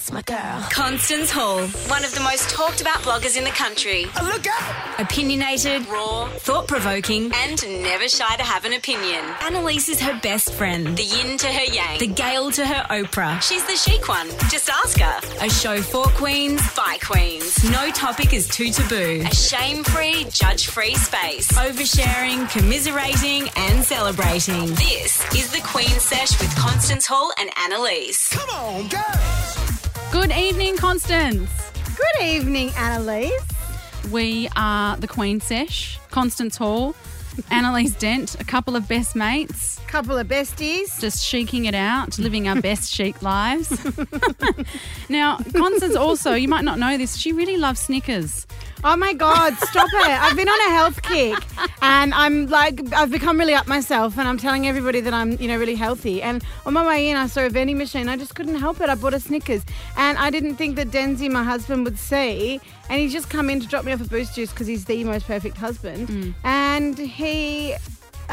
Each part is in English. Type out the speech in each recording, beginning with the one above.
That's my girl. Constance Hall, one of the most talked about bloggers in the country. Oh, look out! Opinionated, raw, thought provoking, and never shy to have an opinion. Annalise is her best friend, the yin to her yang, the Gale to her Oprah. She's the chic one. Just ask her. A show for queens, by queens. No topic is too taboo. A shame free, judge free space. Oversharing, commiserating, and celebrating. This is the Queen Sesh with Constance Hall and Annalise. Come on, girls! Good evening, Constance. Good evening, Annalise. We are the Queen Sesh, Constance Hall, Annalise Dent, a couple of best mates, Couple of besties. just chiking it out, living our best chic lives. now, Constance also, you might not know this, she really loves Snickers. Oh my God, stop it. I've been on a health kick and I'm like, I've become really up myself and I'm telling everybody that I'm, you know, really healthy. And on my way in, I saw a vending machine. I just couldn't help it. I bought a Snickers and I didn't think that Denzi, my husband, would see. And he's just come in to drop me off a boost juice because he's the most perfect husband. Mm. And he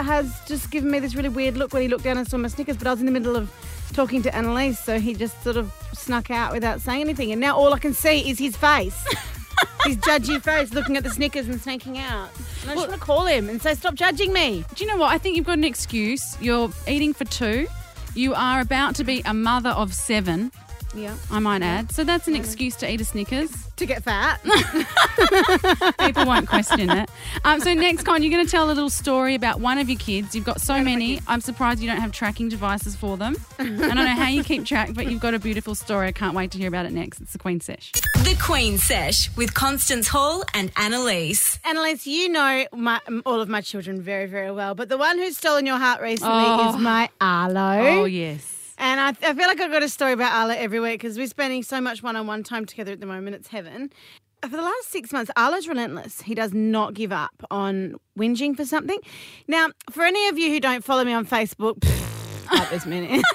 has just given me this really weird look when he looked down and saw my Snickers, but I was in the middle of talking to Annalise, so he just sort of snuck out without saying anything. And now all I can see is his face. his judgy face looking at the Snickers and snaking out. And I just want to call him and say, stop judging me. Do you know what? I think you've got an excuse. You're eating for two. You are about to be a mother of seven, Yeah. I might add. So that's an excuse to eat a Snickers. To get fat. People won't question it. Um, so next, Con, you're going to tell a little story about one of your kids. You've got so many. I'm surprised you don't have tracking devices for them. I don't know how you keep track, but you've got a beautiful story. I can't wait to hear about it next. It's the Queen Sesh. The Queen Sesh with Constance Hall and Annalise. Annalise, you know my, all of my children very, very well, but the one who's stolen your heart recently Oh. is my Arlo. Oh, yes. And I, I feel like I've got a story about Arlo every week because we're spending so much one on one time together at the moment. It's heaven. For the last six months, Arlo's relentless. He does not give up on whinging for something. Now, for any of you who don't follow me on Facebook, at this minute.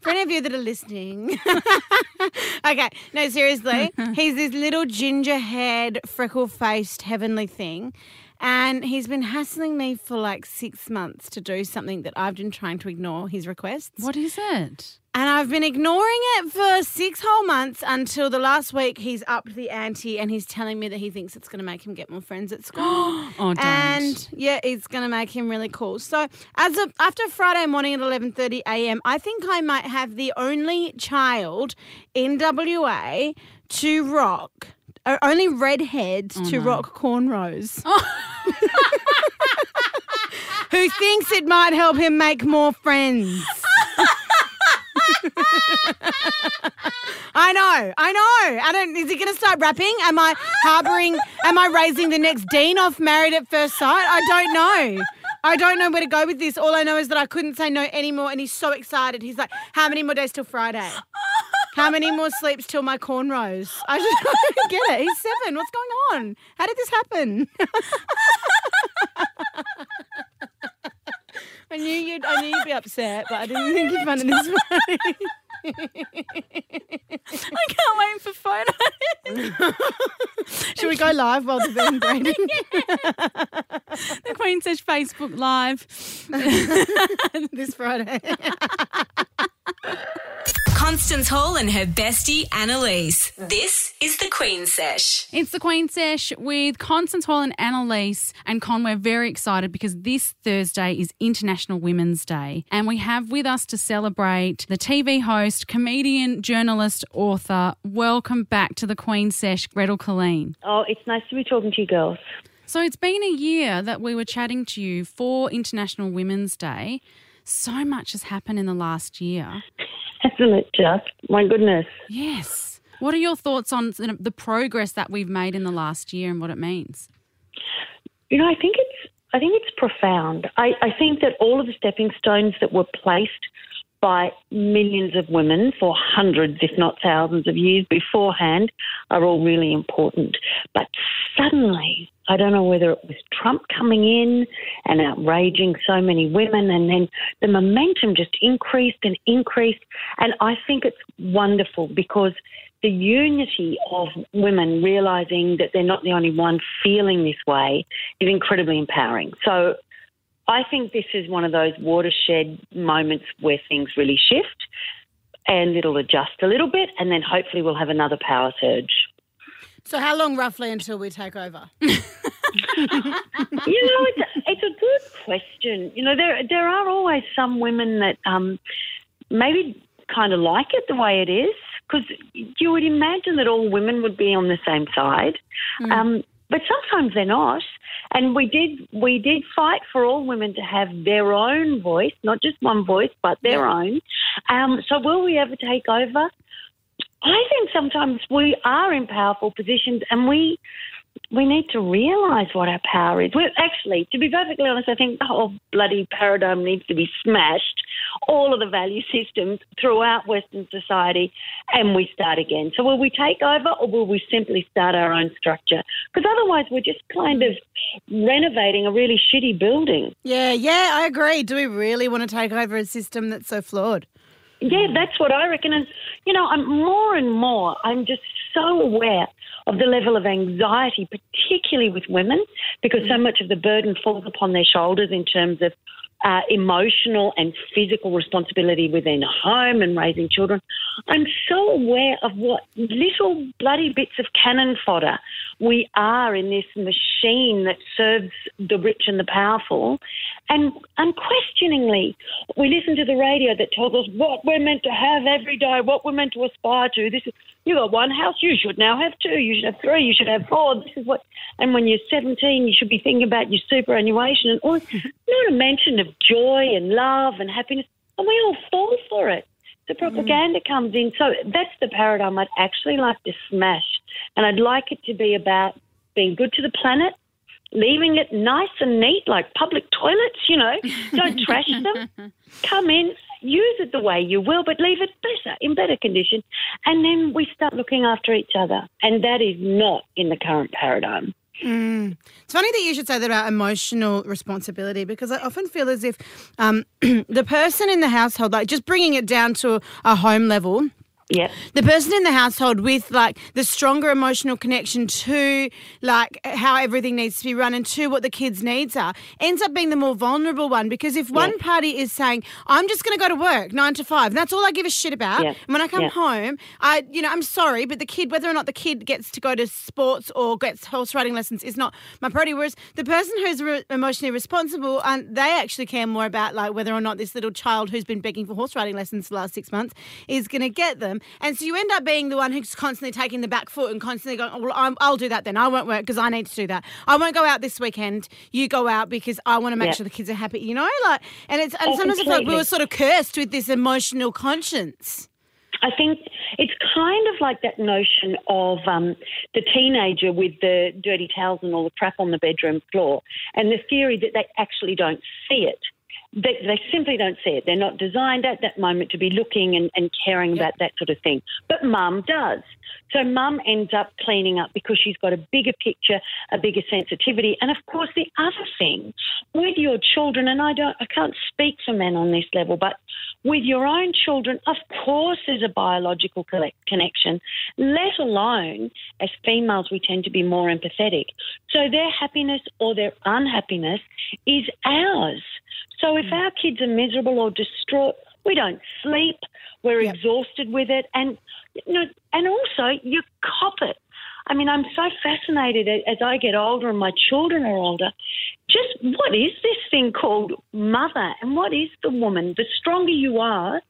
for any of you that are listening. okay, no, seriously. He's this little ginger haired, freckle faced, heavenly thing. And he's been hassling me for like six months to do something that I've been trying to ignore his requests. What is it? And I've been ignoring it for six whole months until the last week he's upped the ante and he's telling me that he thinks it's going to make him get more friends at school. Oh, don't. and yeah, it's going to make him really cool. So as of after Friday morning at 11:30 a.m., I think I might have the only child in WA to rock. Only redheads Oh, to rock cornrows. Oh. Who thinks it might help him make more friends? I know, I know. I don't. Is he going to start rapping? Am I harboring? Am I raising the next Dean off Married at First Sight? I don't know. I don't know where to go with this. All I know is that I couldn't say no anymore, and he's so excited. He's like, "How many more days till Friday? Oh. How many more sleeps till my cornrows?" I just don't get it. He's seven. What's going on? How did this happen? I knew you'd. I knew you'd be upset, but I didn't think you'd find it this way. I can't wait for photos. Should we go live while the being braiding? the Queen Sesh Facebook Live. this Friday. Constance Hall and her bestie Annalise. This is the Queen Sesh. It's the Queen Sesh with Constance Hall and Annalise. And Con, we're very excited because this Thursday is International Women's Day. And we have with us to celebrate the TV host, comedian, journalist, author. Welcome back to the Queen Sesh, Gretel Killeen. Oh, it's nice to be talking to you girls. So it's been a year that we were chatting to you for International Women's Day. So much has happened in the last year. Hasn't it just? My goodness. Yes. What are your thoughts on the progress that we've made in the last year and what it means? You know, I think it's I think it's profound. I, I think that all of the stepping stones that were placed by millions of women for hundreds, if not thousands of years beforehand are all really important. But suddenly, I don't know whether it was Trump coming in and outraging so many women, and then the momentum just increased and increased. And I think it's wonderful because the unity of women realizing that they're not the only one feeling this way is incredibly empowering. So I think this is one of those watershed moments where things really shift. and it'll adjust a little bit, and then hopefully we'll have another power surge. So how long roughly until we take over? you know, it's a, it's a good question. You know, there there are always some women that um, maybe kind of like it the way it is because you would imagine that all women would be on the same side, um, but sometimes they're not. And we did we did fight for all women to have their own voice, not just one voice, but their own. Um, so will we ever take over? I think sometimes we are in powerful positions and we we need to realise what our power is. We're actually, to be perfectly honest, I think the whole bloody paradigm needs to be smashed, all of the value systems throughout Western society, and we start again. So will we take over or will we simply start our own structure? Because otherwise we're just kind of renovating a really shitty building. Yeah, yeah, I agree. Do we really want to take over a system that's so flawed? Yeah, that's what I reckon. And, you know, I'm more and more, I'm just so aware of the level of anxiety, particularly with women, because so much of the burden falls upon their shoulders in terms of uh, emotional and physical responsibility within home and raising children. I'm so aware of what little bloody bits of cannon fodder we are in this machine that serves the rich and the powerful. And unquestioningly, we listen to the radio that tells us what we're meant to have every day, what we're meant to aspire to. This is you got one house, you should now have two, you should have three, you should have four. This is what. And when you're 17, you should be thinking about your superannuation and all. not a mention of joy and love and happiness, and we all fall for it. The mm-hmm. propaganda comes in. So that's the paradigm I'd actually like to smash. And I'd like it to be about being good to the planet, leaving it nice and neat, like public toilets, you know. Don't trash them. Come in, use it the way you will, but leave it better, in better condition. And then we start looking after each other. And that is not in the current paradigm. It's funny that you should say that about emotional responsibility because I often feel as if um, the person in the household, like just bringing it down to a home level, Yep. the person in the household with like the stronger emotional connection to like how everything needs to be run and to what the kids' needs are ends up being the more vulnerable one because if one party is saying I'm just going to go to work nine to five and that's all I give a shit about Yeah. and when I come Yeah. home I you know I'm sorry but the kid whether or not the kid gets to go to sports or gets horse riding lessons is not my priority whereas the person who's re- emotionally responsible and they actually care more about like whether or not this little child who's been begging for horse riding lessons for the last six months is going to get them and so you end up being the one who's constantly taking the back foot and constantly going oh, well I'm, I'll do that then. I won't work because I need to do that. I won't go out this weekend. You go out because I want to make Yeah. sure the kids are happy you know? Like and it's and Oh, sometimes I feel like we were sort of cursed with this emotional conscience. I think it's kind of like that notion of um, the teenager with the dirty towels and all the crap on the bedroom floor, and the theory that they actually don't see it. They, they simply don't see it. They're not designed at that moment to be looking and, and caring about that sort of thing. But mum does. So mum ends up cleaning up because she's got a bigger picture, a bigger sensitivity. And of course, the other thing with your children, and I don't, I can't speak for men on this level, but with your own children, of course, there's a biological connection. Let alone as females, we tend to be more empathetic. So their happiness or their unhappiness is ours. So if mm. our kids are miserable or distraught, we don't sleep. We're Yep. exhausted with it, and you know, and also you cop it. I mean, I'm so fascinated as I get older and my children are older. Just what is this thing called mother, and what is the woman? The stronger you are,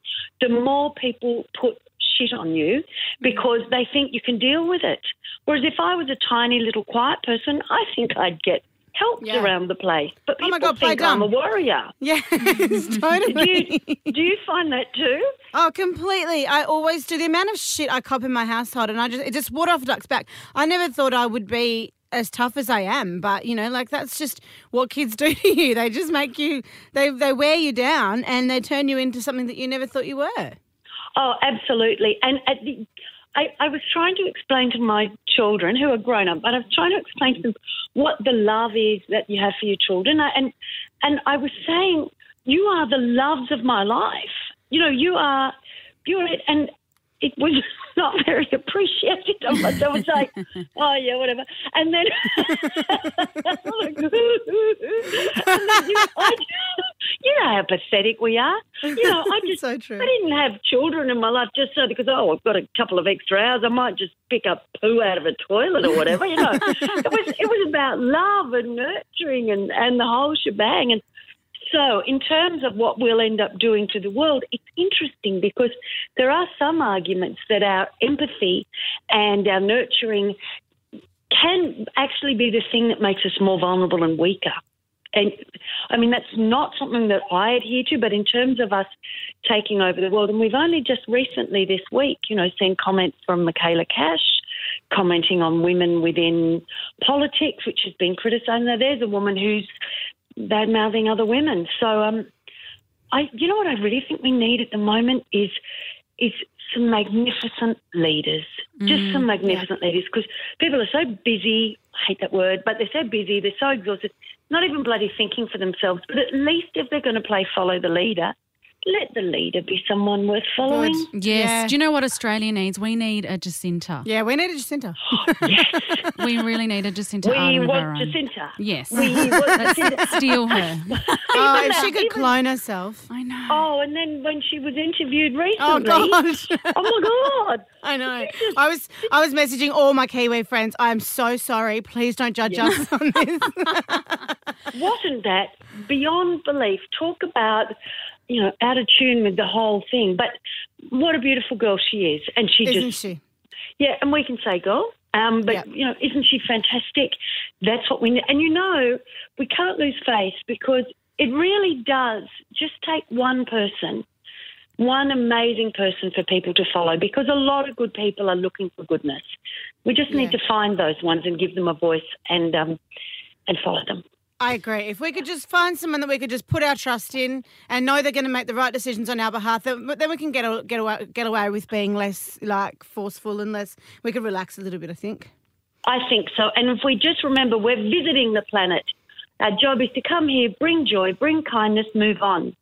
the more people put shit on you because they think you can deal with it. Whereas if I was a tiny little quiet person, I think I'd get helped Yeah. around the place. But Oh people my God, think I'm a warrior. Yes, Do you, do you find that too? Oh, completely. I always do. The amount of shit I cop in my household, and I just it just water off duck's back. I never thought I would be as tough as I am, but you know, like that's just what kids do to you. They just make you they they wear you down and they turn you into something that you never thought you were. Oh, absolutely. And at the, I, I was trying to explain to my children who are grown up, but I was trying to explain to them what the love is that you have for your children. I- And and I was saying, you are the loves of my life. You know, you are, you are it. And it was not very appreciated. I was like, oh yeah, whatever. And then, and then you, I, know how pathetic we are. You know, I just So true. I didn't have children in my life just so because oh I've got a couple of extra hours I might just pick up poo out of a toilet or whatever. You know, it was it was about love and nurturing and and the whole shebang. And so, in terms of what we'll end up doing to the world, it's interesting because there are some arguments that our empathy and our nurturing can actually be the thing that makes us more vulnerable and weaker. And I mean, that's not something that I adhere to, but in terms of us taking over the world, and we've only just recently this week, you know, seen comments from Michaelia Cash commenting on women within politics, which has been criticised. Now, there's a woman who's bad mouthing other women. So, um, I, you know what I really think we need at the moment is is some magnificent leaders, just some magnificent leaders, because people are so busy. I hate that word, but they're so busy, they're so exhausted, not even bloody thinking for themselves. But at least if they're going to play follow the leader, let the leader be someone worth following. Good. Yes. Yeah. Do you know what Australia needs? We need a Jacinda. Yeah, we need a Jacinda. Oh, we really need a Jacinda. We Ardern of want our own. Jacinda. Yes. We want Let's Jacinda. steal her. Oh, if she could even- clone herself. I know. Oh, and then when she was interviewed oh, recently, Oh gosh. oh my god, I know. I was I was messaging all my Kiwi friends. I am so sorry. Please don't judge us on this. wasn't that beyond belief? Talk about, you know, out of tune with the whole thing. But what a beautiful girl she is, and she Isn't just she? yeah, and we can say girl. Um, but Yep. you know, isn't she fantastic? That's what we need. And you know, we can't lose faith because it really does just take one person, one amazing person for people to follow. Because a lot of good people are looking for goodness. We just need Yeah. to find those ones and give them a voice and um, and follow them. I agree. If we could just find someone that we could just put our trust in and know they're going to make the right decisions on our behalf, then, then we can get a, get away, get away with being less like forceful and less. We could relax a little bit. I think. I think so. And if we just remember, we're visiting the planet. Our job is to come here, bring joy, bring kindness, move on.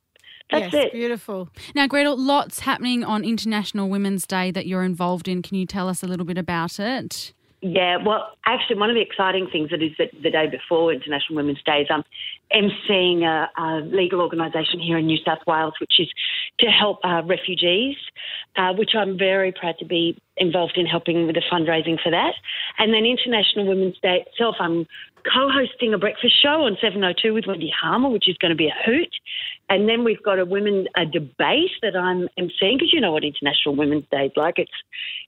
That's yes, it. beautiful. Now, Gretel, lots happening on International Women's Day that you're involved in. Can you tell us a little bit about it? Yeah, well, actually, one of the exciting things that is that the day before International Women's Day is I'm um, emceeing a, a legal organisation here in New South Wales, which is to help uh, refugees, uh, which I'm very proud to be involved in helping with the fundraising for that. And then International Women's Day itself, I'm co-hosting a breakfast show on 702 with Wendy Harmer, which is going to be a hoot. And then we've got a women a debate that I'm am seeing because you know what International Women's Day is like. It's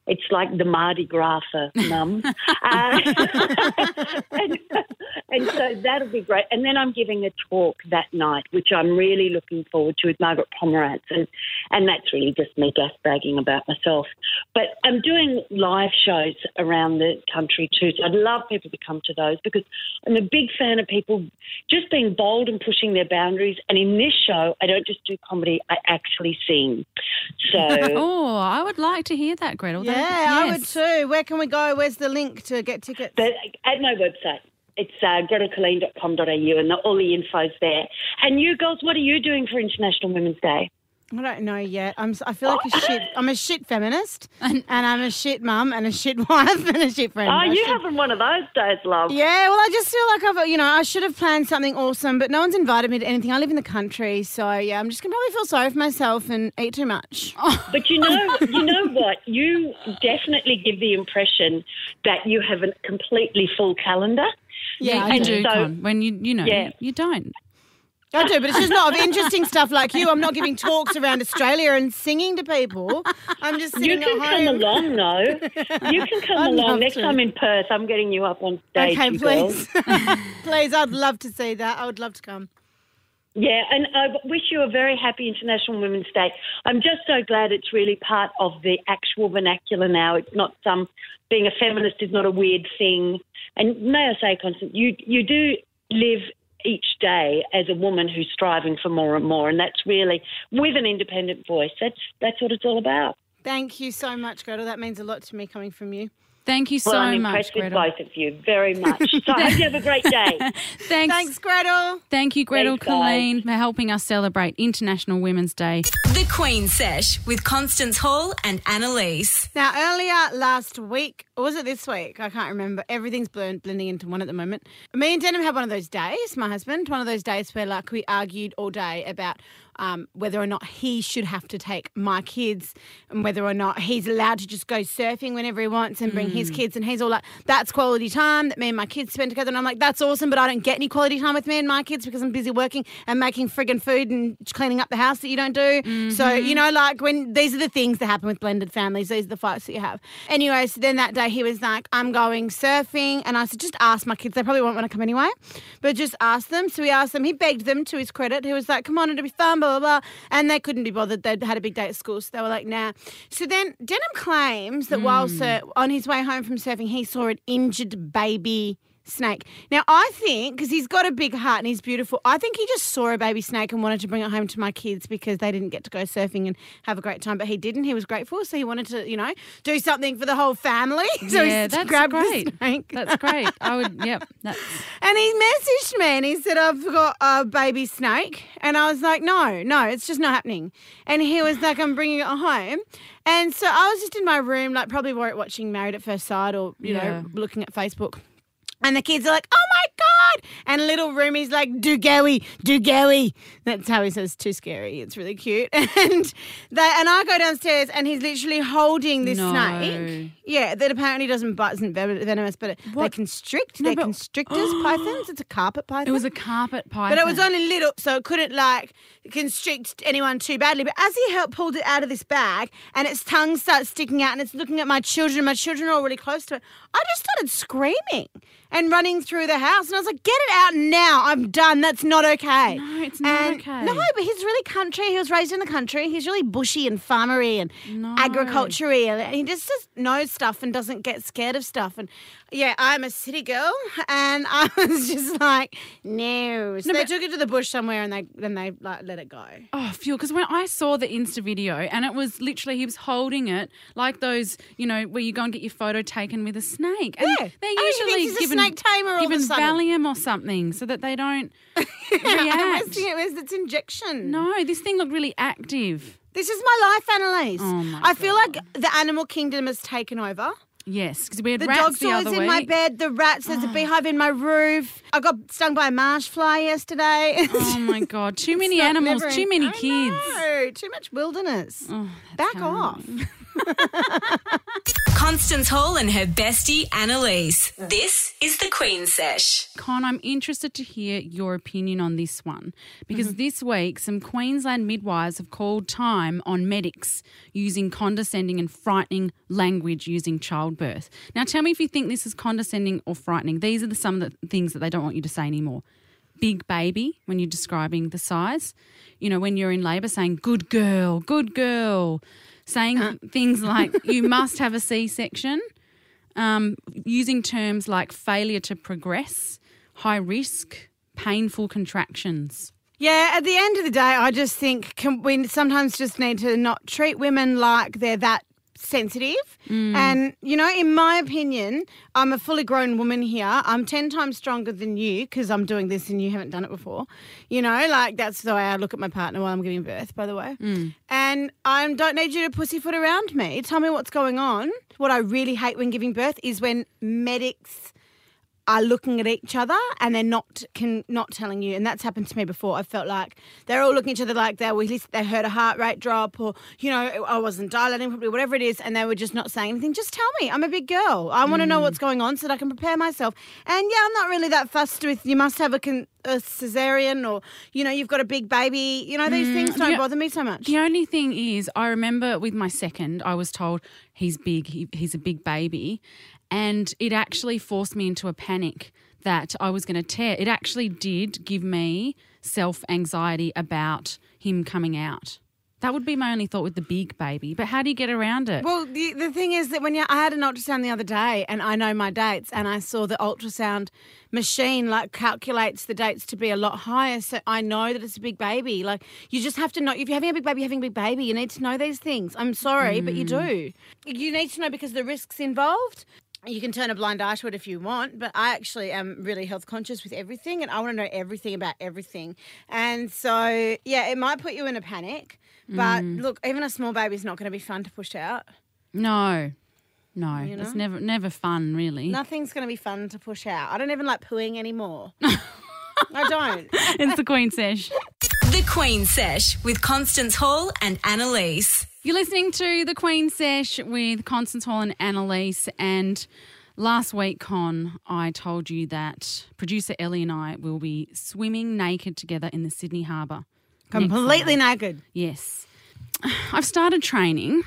it's like the Mardi Gras for mum. uh, and, and so that'll be great. And then I'm giving a talk that night, which I'm really looking forward to with Margaret Pomeranz. And, and that's really just me just bragging about myself. But I'm doing live shows around the country too. So I'd love people to come to those because I'm a big fan of people just being bold and pushing their boundaries. And in this show, I don't just do comedy, I actually sing. So. Oh, I would like to hear that, Gretel. Yeah, That- I would too. Where can we go? Where's the link to get tickets? But at my website, it's uh, gretelkilleen.com.au and the, all the info's there. And you girls, what are you doing for International Women's Day? I don't know yet. I'm. s- I feel like a shit. I'm a shit feminist, and I'm a shit mum, and a shit wife, and a shit friend. Oh, I you should- having one of those days, love. Yeah, well, I just feel like I've, you know, I should have planned something awesome, but no one's invited me to anything. I live in the country, so yeah, I'm just gonna probably feel sorry for myself and eat too much. Oh. But you know, you know what? You definitely give the impression that you have a completely full calendar. Yeah, You I do, So- Con. When you, you know, Yeah. you, you don't. I do, but it's just not of interesting stuff like you. I'm not giving talks around Australia and singing to people. I'm just You can come along, though. You can come I'd along next to. time in Perth. I'm getting you up on stage. Okay, please, please. I'd love to see that. I would love to come. Yeah, and I wish you a very happy International Women's Day. I'm just so glad it's really part of the actual vernacular now. It's not some being a feminist is not a weird thing. And may I say, Constance, you you do live each day as a woman who's striving for more and more, and that's really with an independent voice. That's that's what it's all about. Thank you so much, Gretel. That means a lot to me coming from you. Thank you so well, I'm much, impressed with Gretel. both of you very much. So I hope you have a great day. Thanks. Thanks, Gretel. Thank you, Gretel Thanks, guys. Killeen, for helping us celebrate International Women's Day. The Queen Sesh with Constance Hall and Annalise. Now, earlier last week, or was it this week? I can't remember. Everything's blend, blending into one at the moment. Me and Denham had one of those days, my husband, one of those days where like we argued all day about um, whether or not he should have to take my kids and whether or not he's allowed to just go surfing whenever he wants and bring his kids. And he's all like, that's quality time that me and my kids spend together. And I'm like, that's awesome, but I don't get any quality time with me and my kids because I'm busy working and making friggin' food and cleaning up the house that you don't do. So, you know, like when these are the things that happen with blended families, these are the fights that you have. Anyway, so then that day he was like, I'm going surfing. And I said, just ask my kids. They probably won't want to come anyway, but just ask them. So we asked them. He begged them to his credit. He was like, come on, it'll be fun, blah, blah, blah. And they couldn't be bothered. They'd had a big day at school. So they were like, nah. So then Denham claims that while hmm. sur- on his way home from surfing, he saw an injured baby snake. Now, I think, because he's got a big heart and he's beautiful, I think he just saw a baby snake and wanted to bring it home to my kids because they didn't get to go surfing and have a great time. But he didn't. He was grateful. So he wanted to, you know, do something for the whole family. So yeah, he that's grabbed great. That's great. I would, yep. That's, And he messaged me and he said, I've got a baby snake. And I was like, no, no, it's just not happening. And he was like, I'm bringing it home. And so I was just in my room, like probably watching Married at First Sight or, you Yeah. know, looking at Facebook. And the kids are like, oh my God. And little Rumi's like, do goey, do goey. That's how he says too scary. It's really cute. And they, and I go downstairs and he's literally holding this No. snake. Yeah, that apparently doesn't bite, isn't venomous, but they constrict. No, They're but- constrictors, pythons. It's a carpet python. it was a carpet python. But it was only little, so it couldn't like constrict anyone too badly. But as he helped pulled it out of this bag and its tongue starts sticking out and it's looking at my children, my children are all really close to it, I just started screaming and running through the house. And I was like, get it out now. I'm done. That's not okay. No, it's not And- okay. No, but he's really country. He was raised in the country. He's really bushy and farmery and No. agriculture-y. And he just, just knows stuff and doesn't get scared of stuff. And yeah, I'm a city girl. And I was just like, no. So they took it to the bush somewhere and they then they like let it go. Oh, fuel. Because when I saw the Insta video and it was literally, he was holding it like those, you know, where you go and get your photo taken with a snake. And Yeah. They're Oh, he usually thinks he's a given, snake tamer all of a given sudden. Valium or something so that they don't react. it was its injection. No, this thing looked really active. This is my life, Annalise. Oh, my I feel like the animal kingdom has taken over. Yes, because we had The rats dog's the always other in week. my bed. The rats. There's a oh. beehive in my roof. I got stung by a marsh fly yesterday. Oh my god, too many animals, too many I kids. know, too much wilderness. Oh, Back off. Constance Hall and her bestie Annalise. This is the Queen Sesh. Con, I'm interested to hear your opinion on this one because Mm-hmm. this week some Queensland midwives have called time on medics using condescending and frightening language using childbirth. Now, tell me if you think this is condescending or frightening. These are the, some of the things that they don't want you to say anymore. Big baby when you're describing the size. You know, when you're in labour, saying good girl, good girl. Saying things like you must have a C section um, using terms like failure to progress, high risk, painful contractions. Yeah, at the end of the day, I just think can, we sometimes just need to not treat women like they're that sensitive. Mm. And, you know, in my opinion, I'm a fully grown woman here. I'm 10 times stronger than you because I'm doing this and you haven't done it before. You know, like that's the way I look at my partner while I'm giving birth, by the way. Mm. And I don't need you to pussyfoot around me. Tell me what's going on. What I really hate when giving birth is when medics are looking at each other and they're not can not telling you. And that's happened to me before. I felt like they're all looking at each other like they were least they heard a heart rate drop or you know i wasn't dilating properly whatever it is. And they were just not saying anything. Just tell me. I'm a big girl. I want to know mm. what's going on so that i can prepare myself. And yeah i'm not really that fussed with you must have a, con- a cesarean or you know you've got a big baby. You know these things mm, don't bother me so much. The only thing is, I remember with my second, I was told he's big, he, he's a big baby. And it actually forced me into a panic that I was going to tear. It actually did give me self anxiety about him coming out. That would be my only thought with the big baby. But how do you get around it? Well, the, the thing is that when you, I had an ultrasound the other day, and I know my dates, and I saw the ultrasound machine like calculates the dates to be a lot higher, so I know that it's a big baby. Like you just have to know if you're having a big baby, you're having a big baby. You need to know these things. I'm sorry, but you mm. do. You need to know because the risks involved. You can turn a blind eye to it if you want, but I actually am really health conscious with everything and I want to know everything about everything. And so, yeah, it might put you in a panic, but Mm. look, even a small baby's not going to be fun to push out. No, no, You it's never never fun, really. Nothing's going to be fun to push out. I don't even like pooing anymore. I don't. it's the Queen Sesh. The Queen Sesh with Constance Hall and Annalise. You're listening to the Queen Sesh with Constance Hall and Annalise. And last week, Con, I told you that producer Ellie and I will be swimming naked together in the Sydney Harbour. Completely naked. Yes. I've started training.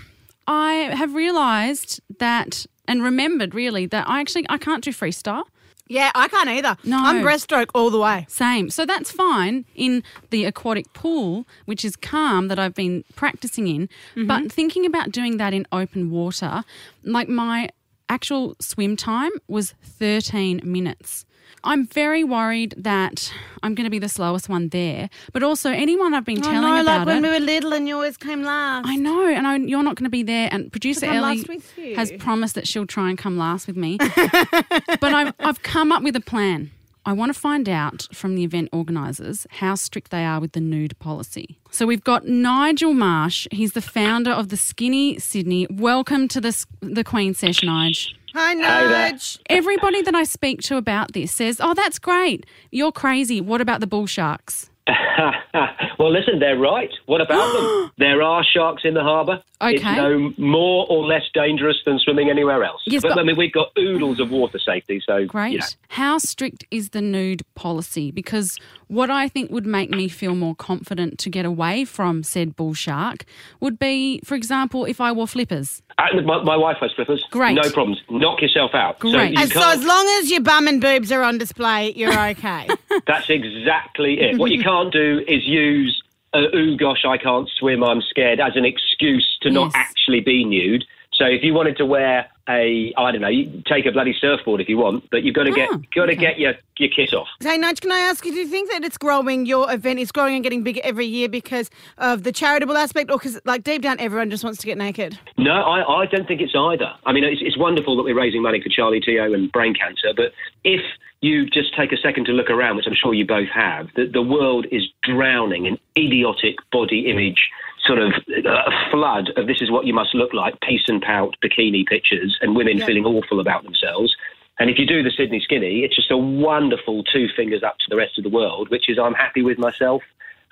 I have realised that and remembered really that I actually I can't do freestyle. Yeah, I can't either. No. I'm breaststroke all the way. Same. So that's fine in the aquatic pool, which is calm that I've been practicing in. But mm-hmm. thinking about doing that in open water, like my actual swim time was 13 minutes. I'm very worried that I'm going to be the slowest one there, but also anyone I've been I telling know, about like when it. we were little and you always came last. I know, and I, you're not going to be there. And producer Ellie last with you. has promised that she'll try and come last with me. but I've, I've come up with a plan. I want to find out from the event organisers how strict they are with the nude policy. So we've got Nigel Marsh. He's the founder of the Skinny Sydney. Welcome to the the Queen Sesh, Nige. Hi, there. Nudge. Everybody that I speak to about this says, "Oh, that's great. You're crazy. What about the bull sharks?" well, listen, they're right. What about them? There are sharks in the harbour. Okay. It's no more or less dangerous than swimming anywhere else. Yes, but, but- I mean, we've got oodles of water safety, so Great. you know. How strict is the nude policy? Because what I think would make me feel more confident to get away from said bull shark would be, for example, if I wore flippers. Uh, my, my wife has flippers. Great. No problems. Knock yourself out. So Great. you And so as long as your bum and boobs are on display, you're okay. That's exactly it. What you can't do is use, uh, ooh, gosh, I can't swim, I'm scared, as an excuse to not Yes. actually be nude. So if you wanted to wear a, I don't know, you take a bloody surfboard if you want, but you've got to get, ah, Oh, got to okay. get your, your kit off. hey, Nudge, can I ask you, do you think that it's growing, your event is growing and getting bigger every year because of the charitable aspect or because, like, deep down, everyone just wants to get naked? No, I, I don't think it's either. I mean, it's, it's wonderful that we're raising money for Charlie Teo and brain cancer, but if you just take a second to look around, which I'm sure you both have, the, the world is drowning in idiotic body image sort of a flood of this is what you must look like, peace and pout bikini pictures, and women Yeah. feeling awful about themselves. And if you do the Sydney Skinny, it's just a wonderful two fingers up to the rest of the world, which is I'm happy with myself.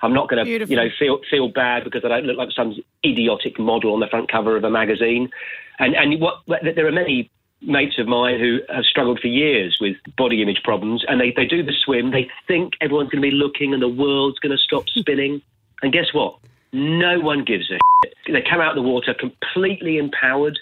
I'm not going to, you know, feel feel bad because I don't look like some idiotic model on the front cover of a magazine. And and what there are many mates of mine who have struggled for years with body image problems, and they, they do the swim. They think everyone's going to be looking and the world's going to stop spinning. And guess what? No one gives a shit. They come out of the water completely empowered.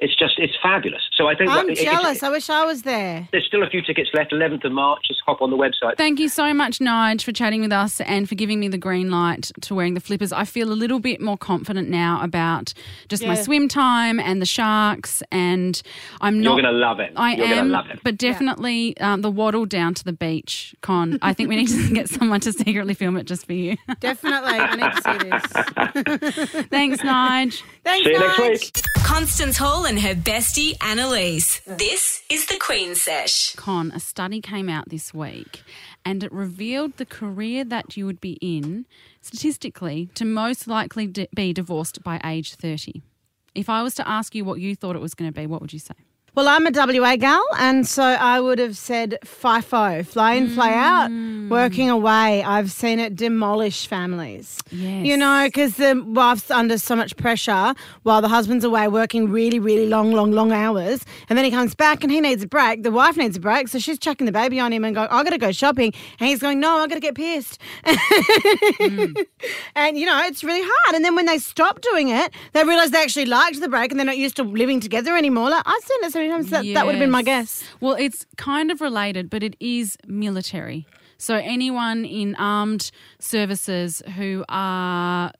It's just, it's fabulous. So I think I'm it- it's- jealous. I wish I was there. there's still a few tickets left. 11th of March. Just hop on the website. Thank you so much, Nige, for chatting with us and for giving me the green light to wearing the flippers. I feel a little bit more confident now about just my swim time and the sharks, and I'm not. You're going to love it. I You're am, going to love it. but definitely um, the waddle down to the beach, Con. I think we need to get someone to secretly film it just for you. Definitely. I need to see this. Thanks, Nige. Thanks, See you next week. Constance Hall and her bestie Annalise. This is the Queen Sesh. Con, a study came out this week and it revealed the career that you would be in statistically to most likely be divorced by age 30. If I was to ask you what you thought it was going to be, what would you say? Well, I'm a WA gal, and so I would have said FIFO, fly in, fly out, mm. working away. I've seen it demolish families. Yes. You know, because the wife's under so much pressure while the husband's away working really, really long, long, long hours. And then he comes back and he needs a break. The wife needs a break. So she's chucking the baby on him and going, "I've got to go shopping. And he's going, no, I've got to get pissed. Mm. And, you know, it's really hard. And then when they stop doing it, they realise they actually liked the break and they're not used to living together anymore. Like, I've seen it many times. That, that would have been my guess. Well, it's kind of related, but it is military. So anyone in armed services who are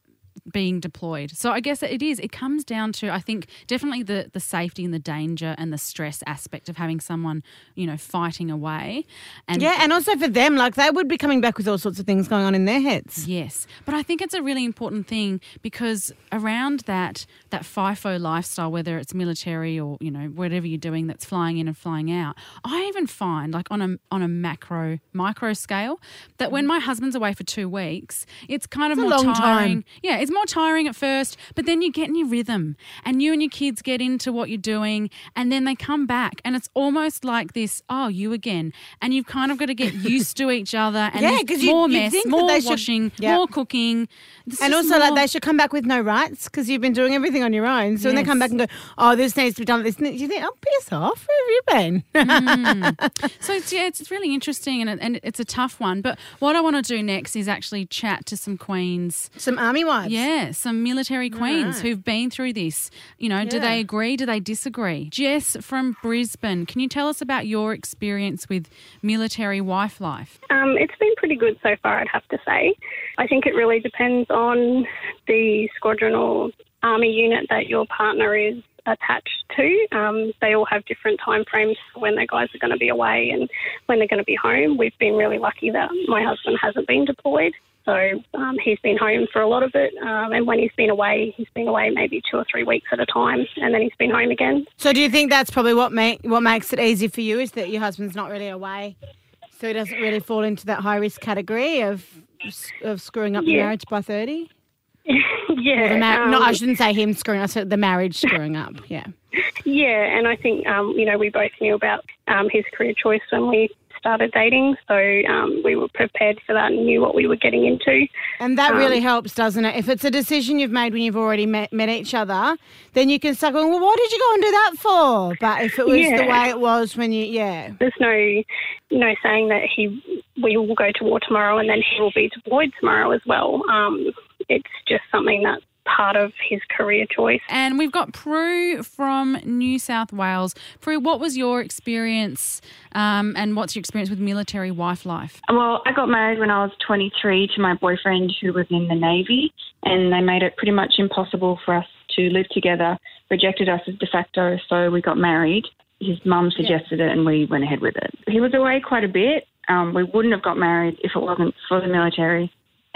being deployed. So I guess it is. It comes down to I think definitely the the safety and the danger and the stress aspect of having someone you know fighting away. And Yeah, and also for them, like they would be coming back with all sorts of things going on in their heads. Yes, but I think it's a really important thing because around that that FIFO lifestyle, whether it's military or you know whatever you're doing that's flying in and flying out, I even find like on a on a macro micro scale that when my husband's away for two weeks, it's kind of It's a more long time. tiring. Yeah, it's more tiring at first, but then you get in your rhythm and you and your kids get into what you're doing, and then they come back, and it's almost like this. Oh, you again, and you've kind of got to get used to each other, and Yeah, there's you- more you'd mess, more should- washing, Yeah. more cooking, And also, like, they should come back with no rights because you've been doing everything on your own. So when they come back and go, oh, this needs to be done, this needs, you think, oh, piss off. Where have you been? Mm. So it's, yeah, it's really interesting and, it, and it's a tough one. But what I want to do next is actually chat to some queens. Some army wives. Yeah, some military queens right. who've been through this. You know, do they agree? Do they disagree? Jess from Brisbane, can you tell us about your experience with military wife life? Um, it's been pretty good so far, I'd have to say. I think it really depends on the squadron or army unit that your partner is attached to. Um, they all have different time frames for when their guys are going to be away and when they're going to be home. We've been really lucky that my husband hasn't been deployed. So um, he's been home for a lot of it, um, and when he's been away, he's been away maybe two or three weeks at a time, and then he's been home again. So do you think that's probably what make what makes it easy for you is that your husband's not really away, so he doesn't really fall into that high risk category of of screwing up the marriage by thirty? yeah, mar- no, um, I shouldn't say him screwing up, so the marriage screwing up. Yeah. Yeah, and I think um, you know we both knew about um, his career choice when we started dating, so um, we were prepared for that and knew what we were getting into. And that Um, really helps, doesn't it? If it's a decision you've made when you've already met, met each other, then you can start going, well, what did you go and do that for? But if it was the way it was when you, yeah. There's no, no saying that he we will go to war tomorrow and then he will be deployed tomorrow as well. Um, it's just something that's part of his career choice. And we've got Prue from New South Wales. Prue, what was your experience um, and what's your experience with military wife life? Well, I got married when I was 23 to my boyfriend who was in the Navy, and they made it pretty much impossible for us to live together, rejected us as de facto, so we got married. His mum suggested it, and we went ahead with it. He was away quite a bit. Um, we wouldn't have got married if it wasn't for the military,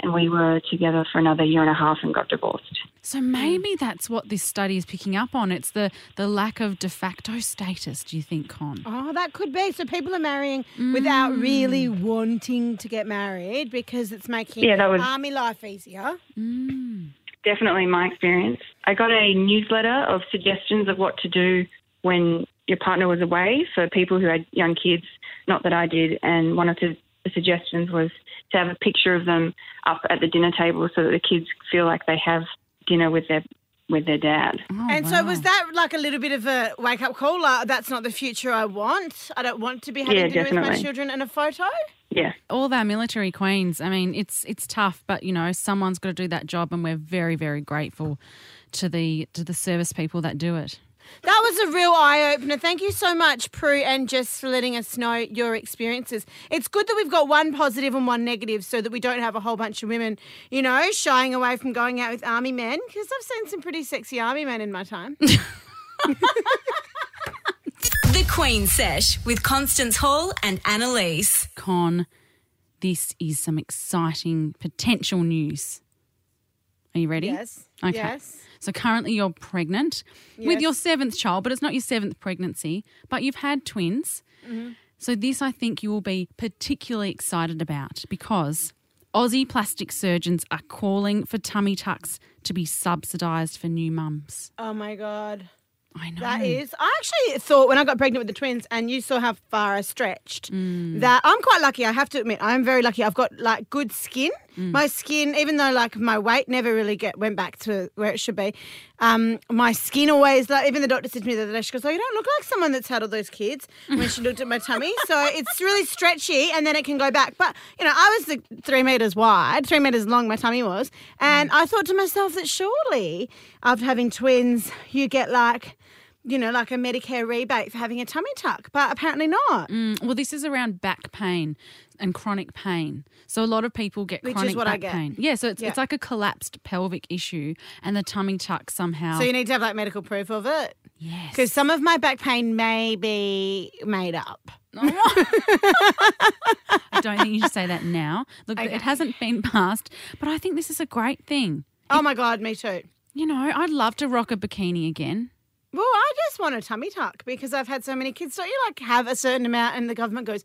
and we were together for another year and a half and got divorced. So maybe that's what this study is picking up on. It's the, the lack of de facto status, do you think, Con? Oh, that could be. So people are marrying mm. without really wanting to get married because it's making Yeah, that was- army life easier. Mm. definitely my experience. I got a newsletter of suggestions of what to do when your partner was away for people who had young kids. Not that I did, and one of the the suggestions was to have a picture of them up at the dinner table so that the kids feel like they have dinner with their with their dad. Oh, and so was that like a little bit of a wake up call? Like, that's not the future I want. I don't want to be having Yeah, dinner with my children in a photo. Yeah. all of our military queens. I mean, it's it's tough, but you know, someone's got to do that job, and we're very very grateful to the to the service people that do it. That was a real eye opener. Thank you so much, Prue and Jess, for letting us know your experiences. It's good that we've got one positive and one negative so that we don't have a whole bunch of women, you know, shying away from going out with army men because I've seen some pretty sexy army men in my time. The Queen Sesh with Constance Hall and Annalise. Con, this is some exciting potential news. Are you ready? yes. Okay. Yes. So currently you're pregnant with your seventh child, but it's not your seventh pregnancy, but you've had twins. Mm-hmm. So this I think you will be particularly excited about because Aussie plastic surgeons are calling for tummy tucks to be subsidised for new mums. Oh my God. I know. That is. I actually thought when I got pregnant with the twins and you saw how far I stretched, Mm. that I'm quite lucky. I have to admit, I'm very lucky. I've got like good skin. Mm. My skin, even though like my weight never really get went back to where it should be, um, my skin always like. Even the doctor said to me the other day, she goes, "Oh, you don't look like someone that's had all those kids." When she looked at my tummy, so it's really stretchy, and then it can go back. But you know, I was the three meters wide, three meters long. My tummy was, and I thought to myself that surely after having twins, you get like you know, like a Medicare rebate for having a tummy tuck, but apparently not. Mm, well, this is around back pain and chronic pain. So a lot of people get Which is chronic back get. pain. Yeah, so it's, Yeah. it's like a collapsed pelvic issue, and the tummy tuck somehow. So you need to have like medical proof of it. yes. Because some of my back pain may be made up. I don't think you should say that now. Look, Okay. it hasn't been passed, but I think this is a great thing. Oh my God, me too. You know, I'd love to rock a bikini again. Well, I just want a tummy tuck because I've had so many kids. Don't you like have a certain amount and the government goes,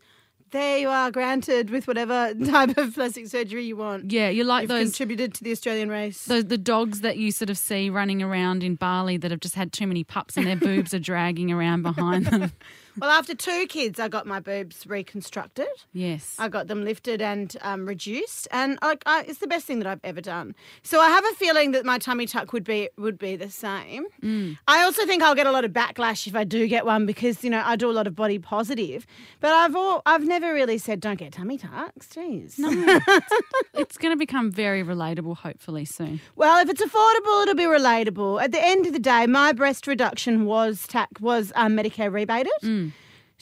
there you are, granted with whatever type of plastic surgery you want. Yeah, you like You've those contributed to the Australian race. the, the dogs that you sort of see running around in Bali that have just had too many pups and their boobs are dragging around behind them. well, after two kids, I got my boobs reconstructed. Yes. I got them lifted and um, reduced, and I, I, it's the best thing that I've ever done. So I have a feeling that my tummy tuck would be would be the same. Mm. I also think I'll get a lot of backlash if I do get one because you know I do a lot of body positive, but I've all, I've never really said don't get tummy tucks. Jeez. it's going to become very relatable, hopefully, soon. Well, if it's affordable, it'll be relatable. At the end of the day, my breast reduction was tac- was um, Medicare rebated.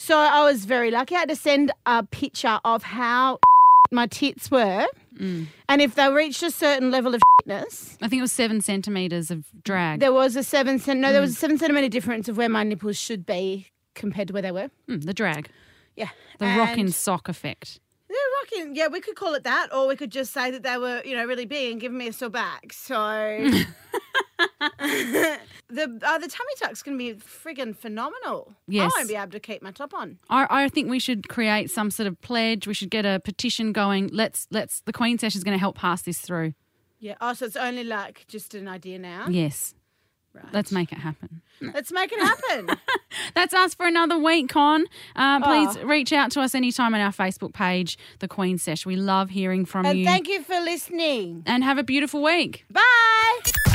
So I was very lucky. I had to send a picture of how my tits were, and if they reached a certain level of fitness, I think it was seven centimetres of drag. there was a seven cent. No, there was a seven centimeter difference of where my nipples should be compared to where they were. Mm, the drag. Yeah, The And- rockin' sock effect. They're rocking. Yeah, we could call it that, or we could just say that they were, you know, really big and giving me a sore back. So the uh, the tummy tuck's going to be friggin' phenomenal. Yes. I won't be able to keep my top on. I, I think we should create some sort of pledge. We should get a petition going. Let's let's the Queen Session is going to help pass this through. Yeah. Oh, so it's only like just an idea now. Yes. Right. Let's make it happen. Let's make it happen. That's us for another week, Con. Uh, please Oh. reach out to us anytime on our Facebook page, The Queen Sesh. We love hearing from and you. thank you for listening. and have a beautiful week. Bye.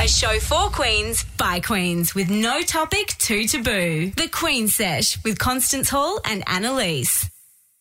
A show for queens by queens with no topic too taboo. The Queen Sesh with Constance Hall and Annalise.